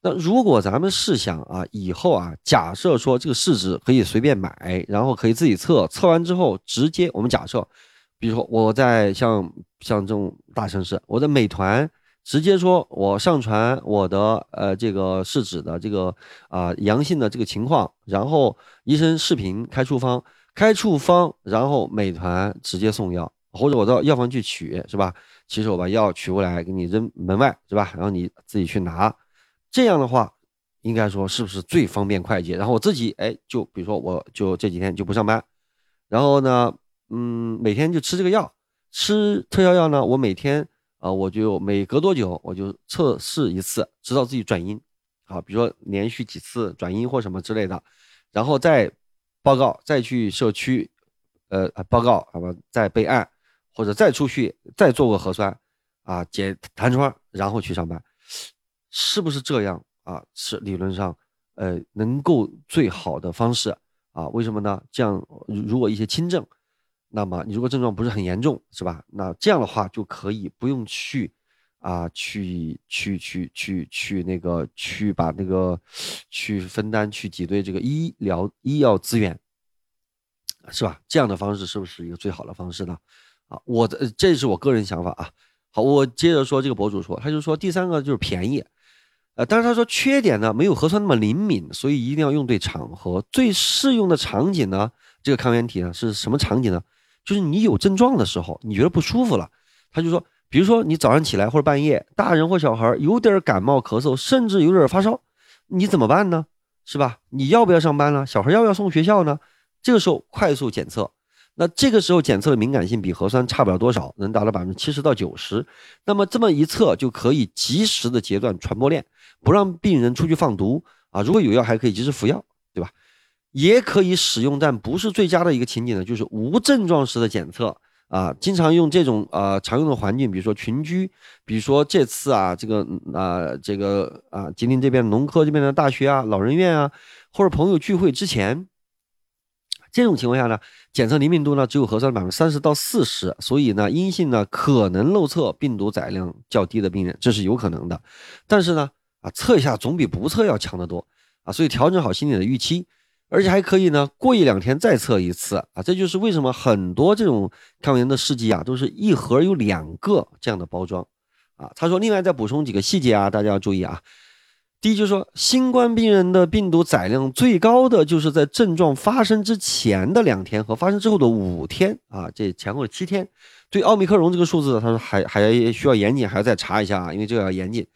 那如果咱们试想啊，以后啊，假设说这个试纸可以随便买，然后可以自己测，测完之后直接我们假设，比如说我在像像这种大城市，我在美团。直接说，我上传我的呃这个试纸的这个啊阳性的这个情况，然后医生视频开处方，开处方，然后美团直接送药，或者我到药房去取，是吧？其实我把药取过来给你扔门外，是吧？然后你自己去拿，这样的话，应该说是不是最方便快捷？然后我自己哎，就比如说我就这几天就不上班，然后呢，嗯，每天就吃这个药，吃特效药呢，我每天。啊，我就每隔多久我就测试一次，直到自己转阴，啊，比如说连续几次转阴或什么之类的，然后再报告，再去社区，呃，报告，好吧，再备案，或者再出去再做个核酸，啊，解弹窗，然后去上班，是不是这样啊？是理论上，呃，能够最好的方式啊？为什么呢？这样如果一些轻症。那么你如果症状不是很严重，是吧？那这样的话就可以不用去，啊，去去去去去那个去把那个去分担去挤兑这个医疗医药资源，是吧？这样的方式是不是一个最好的方式呢？啊，我的这是我个人想法啊。好，我接着说这个博主说，他就说第三个就是便宜，呃，但是他说缺点呢没有核酸那么灵敏，所以一定要用对场合，最适用的场景呢，这个抗原体呢是什么场景呢？就是你有症状的时候，你觉得不舒服了，他就说，比如说你早上起来或者半夜，大人或小孩有点感冒、咳嗽，甚至有点发烧，你怎么办呢？是吧？你要不要上班呢？小孩要不要送学校呢？这个时候快速检测。那这个时候检测的敏感性比核酸差不了多少，能达到百分之七十到九十。那么这么一测就可以及时的截断传播链，不让病人出去放毒啊。如果有药还可以及时服药，对吧？也可以使用，但不是最佳的一个情景呢，就是无症状时的检测啊。经常用这种呃常用的环境，比如说群居，比如说这次啊这个啊这个啊吉林这边农科这边的大学啊、老人院啊，或者朋友聚会之前。这种情况下呢，检测灵敏度呢只有核酸百分之三十到四十，所以呢阴性呢可能漏测病毒载量较低的病人，这是有可能的。但是呢啊测一下总比不测要强得多啊，所以调整好心理的预期，而且还可以呢过一两天再测一次啊，这就是为什么很多这种抗原的试剂啊都是一盒有两个这样的包装啊。他说，另外再补充几个细节啊，大家要注意啊。第一就是说，新冠病人的病毒载量最高的就是在症状发生之前的两天和发生之后的五天啊，这前后的七天。对奥密克戎这个数字，他说还还需要严谨，还要再查一下啊，因为这个要严谨。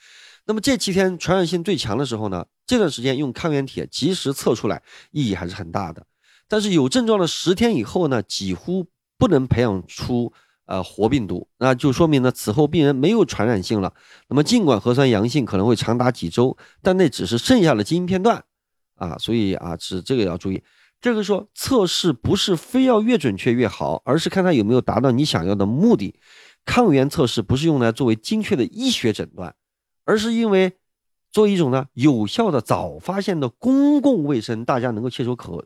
那么这七天传染性最强的时候呢，这段时间用抗原体及时测出来意义还是很大的。但是有症状的十天以后呢，几乎不能培养出。呃，活病毒，那就说明呢，此后病人没有传染性了。那么，尽管核酸阳性可能会长达几周，但那只是剩下的基因片段啊，所以啊，是这个要注意。这个说测试不是非要越准确越好，而是看它有没有达到你想要的目的。抗原测试不是用来作为精确的医学诊断，而是因为作为一种呢有效的早发现的公共卫生，大家能够切手可。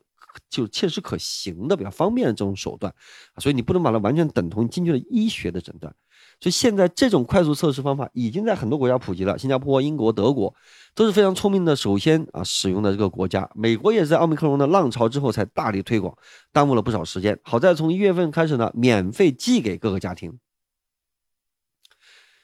就切实可行的、比较方便的这种手段，所以你不能把它完全等同精确的医学的诊断。所以现在这种快速测试方法已经在很多国家普及了，新加坡、英国、德国都是非常聪明的，首先啊使用的这个国家。美国也是在奥密克戎的浪潮之后才大力推广，耽误了不少时间。好在从一月份开始呢，免费寄给各个家庭。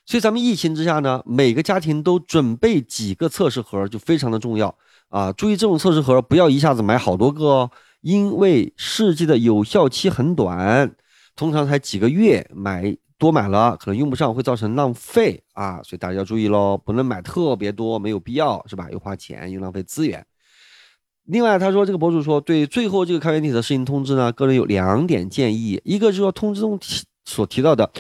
所以咱们疫情之下呢，每个家庭都准备几个测试盒就非常的重要。啊，注意这种测试盒不要一下子买好多个哦，因为试剂的有效期很短，通常才几个月，买多买了可能用不上，会造成浪费啊，所以大家要注意喽，不能买特别多，没有必要是吧？又花钱又浪费资源。另外，他说这个博主说，对最后这个抗原体的试行通知呢，个人有两点建议，一个就是说通知中提所提到的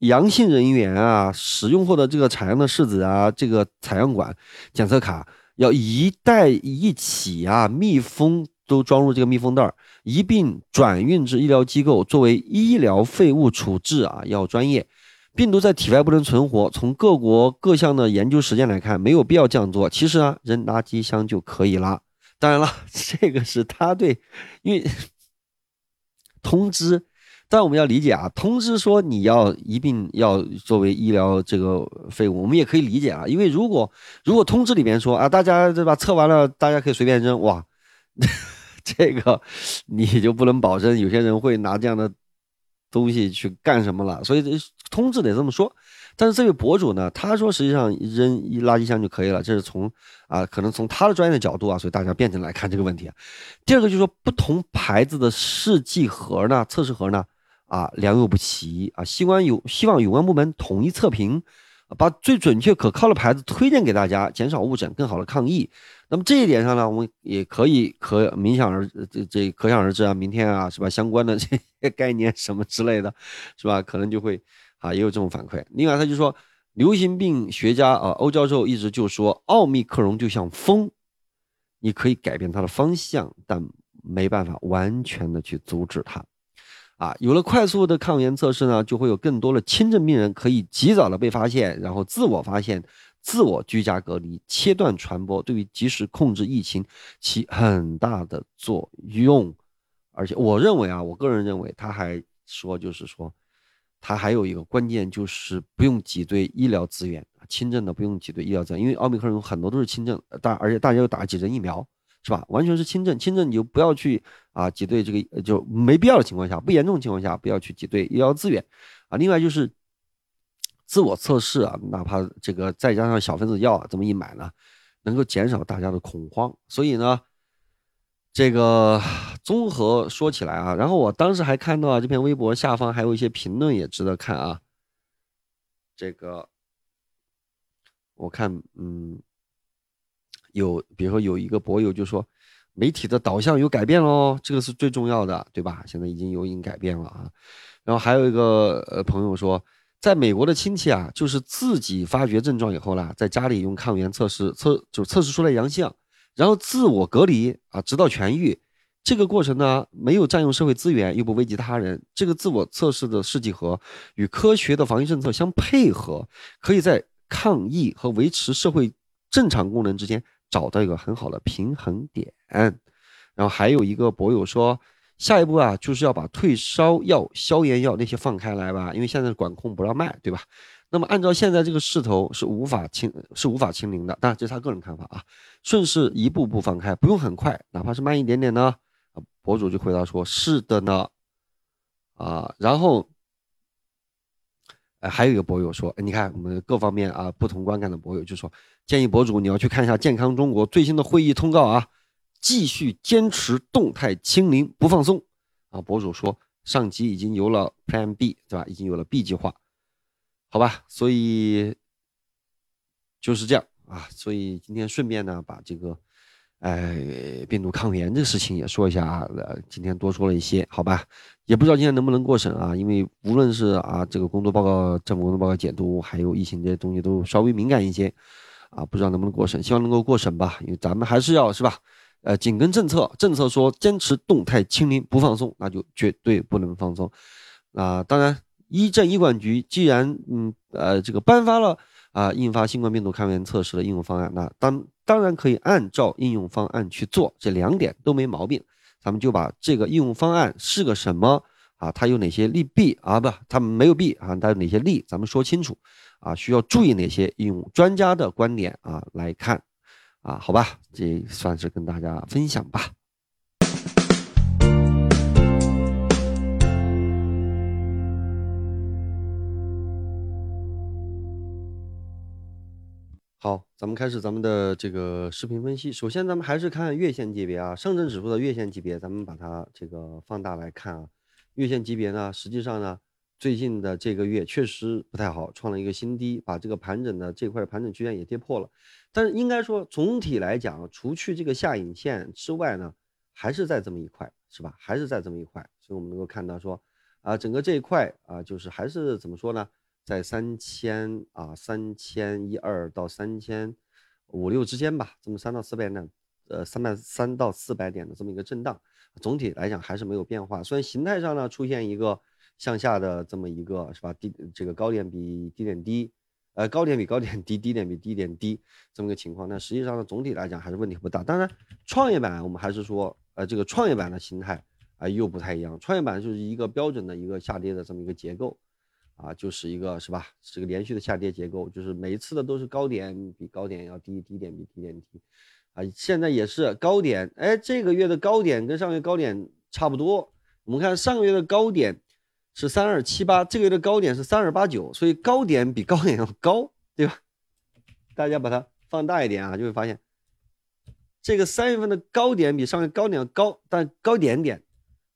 阳性人员啊，使用后的这个采样的试纸啊，这个采样管检测卡。要一袋一起啊，密封都装入这个密封袋，一并转运至医疗机构作为医疗废物处置啊，要专业。病毒在体外不能存活，从各国各项的研究实践来看，没有必要这样做。其实啊，扔垃圾箱就可以了。当然了，这个是他对，因为通知。但我们要理解啊，通知说你要一并要作为医疗这个废物，我们也可以理解啊。因为如果如果通知里面说啊，大家对吧，测完了大家可以随便扔，哇，这个你就不能保证有些人会拿这样的东西去干什么了。所以这通知得这么说。但是这位博主呢，他说实际上扔一垃圾箱就可以了，这是从啊可能从他的专业的角度啊，所以大家辩证来看这个问题。第二个就是说，不同牌子的试剂盒呢，测试盒呢。啊，良莠不齐啊！希望有希望有关部门统一测评，把最准确可靠的牌子推荐给大家，减少误诊，更好的抗疫。那么这一点上呢，我们也可以可明想而这这可想而知啊，明天啊是吧？相关的这些概念什么之类的，是吧？可能就会啊也有这种反馈。另外，他就说，流行病学家啊欧教授一直就说，奥密克戎就像风，你可以改变它的方向，但没办法完全的去阻止它。啊，有了快速的抗原测试呢，就会有更多的轻症病人可以及早的被发现，然后自我发现、自我居家隔离，切断传播，对于及时控制疫情起很大的作用。而且我认为啊，我个人认为，他还说就是说，他还有一个关键就是不用挤兑医疗资源，轻症的不用挤兑医疗资源，因为奥密克戎很多都是轻症，大而且大家又打几针疫苗。是吧？完全是轻症，轻症你就不要去啊挤兑这个，就没必要的情况下，不严重情况下不要去挤兑医疗资源啊。另外就是自我测试啊，哪怕这个再加上小分子药啊这么一买呢，能够减少大家的恐慌。所以呢，这个综合说起来啊，然后我当时还看到啊，这篇微博下方还有一些评论也值得看啊。这个我看，嗯。有，比如说有一个博友就说，媒体的导向有改变喽，这个是最重要的，对吧？现在已经有已改变了啊。然后还有一个呃朋友说，在美国的亲戚啊，就是自己发觉症状以后啦，在家里用抗原测试测就测试出来阳性，然后自我隔离啊，直到痊愈。这个过程呢，没有占用社会资源，又不危及他人。这个自我测试的试剂盒与科学的防疫政策相配合，可以在抗疫和维持社会正常功能之间找到一个很好的平衡点。然后还有一个博友说，下一步啊，就是要把退烧药、消炎药那些放开来吧，因为现在管控不让卖，对吧？那么按照现在这个势头，是无法清是无法清零的。当然这是他个人看法啊，顺势一步步放开，不用很快，哪怕是慢一点点呢。博主就回答说：“是的呢，啊，然后，哎，还有一个博友说，你看我们各方面啊不同观感的博友就说，建议博主你要去看一下健康中国最新的会议通告啊，继续坚持动态清零不放松啊。博主说，上级已经有了 Plan B，对吧？已经有了 B 计划，好吧，所以就是这样啊，所以今天顺便呢把这个。”哎，病毒抗原这个事情也说一下啊，呃，今天多说了一些，好吧，也不知道今天能不能过审啊，因为无论是啊这个工作报告、政府工作报告解读，还有疫情这些东西都稍微敏感一些，啊，不知道能不能过审，希望能够过审吧，因为咱们还是要是吧，呃，紧跟政策，政策说坚持动态清零不放松，那就绝对不能放松，啊，当然，医政医管局既然嗯呃这个颁发了啊印发新冠病毒抗原测试的应用方案，那当。当然可以按照应用方案去做，这两点都没毛病。咱们就把这个应用方案是个什么啊？它有哪些利弊啊？不，它没有弊啊，它有哪些利？咱们说清楚啊，需要注意哪些？用专家的观点啊来看啊，好吧，这算是跟大家分享吧。好，咱们开始咱们的这个视频分析。首先，咱们还是看月线级别啊，上证指数的月线级别，咱们把它这个放大来看啊。月线级别呢，实际上呢，最近的这个月确实不太好，创了一个新低，把这个盘整的这块盘整区间也跌破了。但是应该说，总体来讲，除去这个下影线之外呢，还是在这么一块，是吧？还是在这么一块，所以我们能够看到说，啊，整个这一块啊，就是还是怎么说呢？在三千啊，三千一二到三千五六之间吧，这么三到四百点，呃，三百三到四百点的这么一个震荡，总体来讲还是没有变化。虽然形态上呢出现一个向下的这么一个是吧，低这个高点比低点低，呃，高点比高点低，低点比低点低这么个情况，但实际上呢，总体来讲还是问题不大。当然，创业板我们还是说，呃，这个创业板的形态啊又不太一样，创业板就是一个标准的一个下跌的这么一个结构。啊，就是一个是吧？这个连续的下跌结构，就是每一次的都是高点比高点要低，低点比低点低，啊，现在也是高点，哎，这个月的高点跟上个月高点差不多。我们看上个月的高点是三二七八，这个月的高点是三二八九，所以高点比高点要高，对吧？大家把它放大一点啊，就会发现这个三月份的高点比上个月高点要高，但高点点，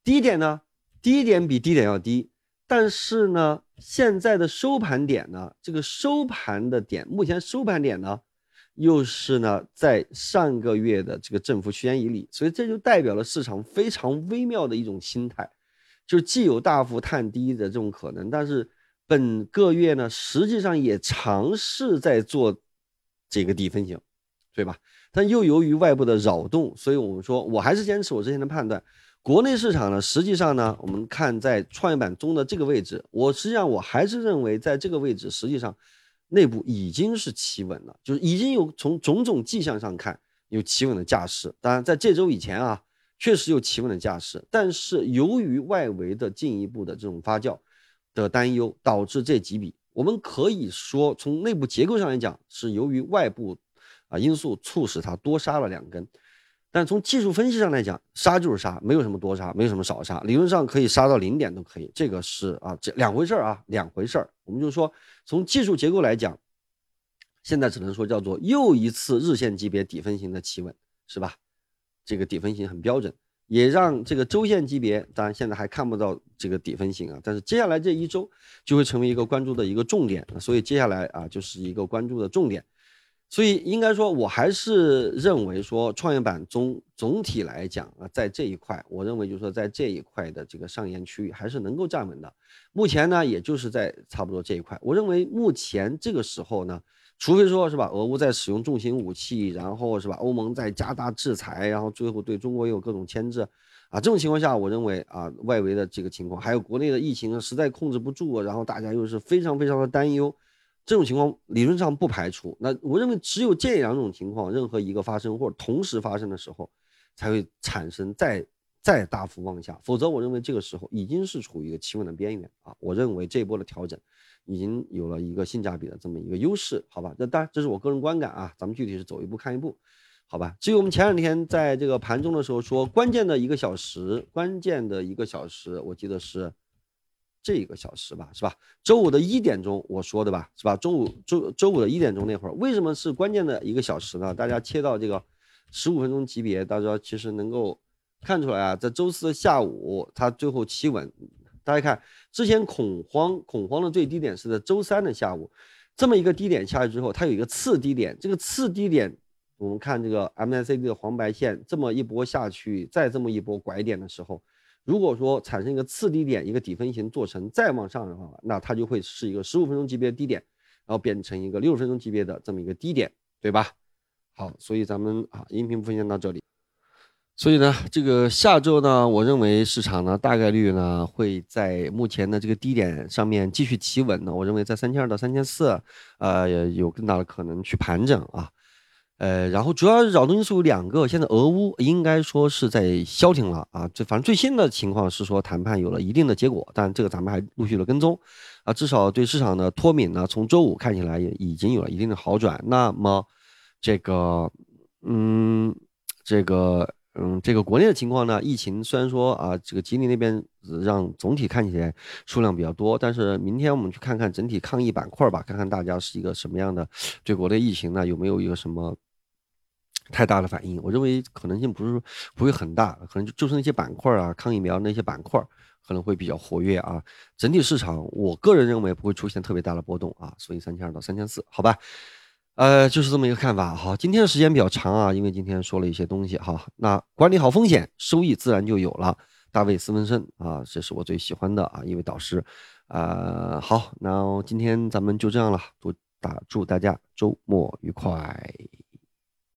低点呢，低点比低点要低，但是呢。现在的收盘点呢？这个收盘的点，目前收盘点呢，又是呢在上个月的这个振幅区间以里，所以这就代表了市场非常微妙的一种心态，就既有大幅探低的这种可能，但是本个月呢，实际上也尝试在做这个底分型，对吧？但又由于外部的扰动，所以我们说，我还是坚持我之前的判断。国内市场呢，实际上呢，我们看在创业板中的这个位置，我实际上我还是认为在这个位置，实际上内部已经是企稳了，就是已经有从种种迹象上看有企稳的架势。当然，在这周以前啊，确实有企稳的架势，但是由于外围的进一步的这种发酵的担忧，导致这几笔，我们可以说从内部结构上来讲，是由于外部啊因素促使它多杀了两根。但从技术分析上来讲，杀就是杀，没有什么多杀，没有什么少杀，理论上可以杀到零点都可以，这个是啊，这两回事儿啊，两回事儿。我们就说，从技术结构来讲，现在只能说叫做又一次日线级别底分型的企稳，是吧？这个底分型很标准，也让这个周线级别，当然现在还看不到这个底分型啊，但是接下来这一周就会成为一个关注的一个重点，所以接下来啊就是一个关注的重点。所以应该说，我还是认为说，创业板总总体来讲啊，在这一块，我认为就是说，在这一块的这个上沿区域还是能够站稳的。目前呢，也就是在差不多这一块。我认为目前这个时候呢，除非说是吧，俄乌在使用重型武器，然后是吧，欧盟在加大制裁，然后最后对中国也有各种牵制啊，这种情况下，我认为啊，外围的这个情况，还有国内的疫情实在控制不住，然后大家又是非常非常的担忧。这种情况理论上不排除，那我认为只有这两种情况，任何一个发生或者同时发生的时候，才会产生再再大幅往下，否则我认为这个时候已经是处于一个企稳的边缘啊。我认为这一波的调整已经有了一个性价比的这么一个优势，好吧？那当然这是我个人观感啊，咱们具体是走一步看一步，好吧？至于我们前两天在这个盘中的时候说，关键的一个小时，关键的一个小时，我记得是。这一个小时吧，是吧？周五的一点钟我说的吧，是吧？周五周周五的一点钟那会儿，为什么是关键的一个小时呢？大家切到这个十五分钟级别，大家其实能够看出来啊，在周四的下午它最后企稳。大家看之前恐慌恐慌的最低点是在周三的下午，这么一个低点下去之后，它有一个次低点，这个次低点我们看这个 MACD 的黄白线这么一波下去，再这么一波拐点的时候。如果说产生一个次低点，一个底分型做成再往上的话，那它就会是一个十五分钟级别的低点，然后变成一个六十分钟级别的这么一个低点，对吧？好，所以咱们啊，音频分享到这里。所以呢，这个下周呢，我认为市场呢大概率呢会在目前的这个低点上面继续企稳呢。我认为在三千二到三千四，呃，有更大的可能去盘整啊。呃，然后主要扰动因素有两个，现在俄乌应该说是在消停了啊，这反正最新的情况是说谈判有了一定的结果，但这个咱们还陆续的跟踪啊，至少对市场的脱敏呢，从周五看起来也已经有了一定的好转。那么这个，嗯，这个，嗯，这个国内的情况呢，疫情虽然说啊，这个吉林那边让总体看起来数量比较多，但是明天我们去看看整体抗疫板块吧，看看大家是一个什么样的对国内疫情呢有没有一个什么。太大的反应，我认为可能性不是不会很大，可能就就是那些板块啊，抗疫苗那些板块可能会比较活跃啊。整体市场，我个人认为不会出现特别大的波动啊，所以三千二到三千四，好吧？呃，就是这么一个看法。好，今天的时间比较长啊，因为今天说了一些东西哈。那管理好风险，收益自然就有了。大卫斯文森啊，这是我最喜欢的啊一位导师。呃，好，那今天咱们就这样了，祝大祝大家周末愉快。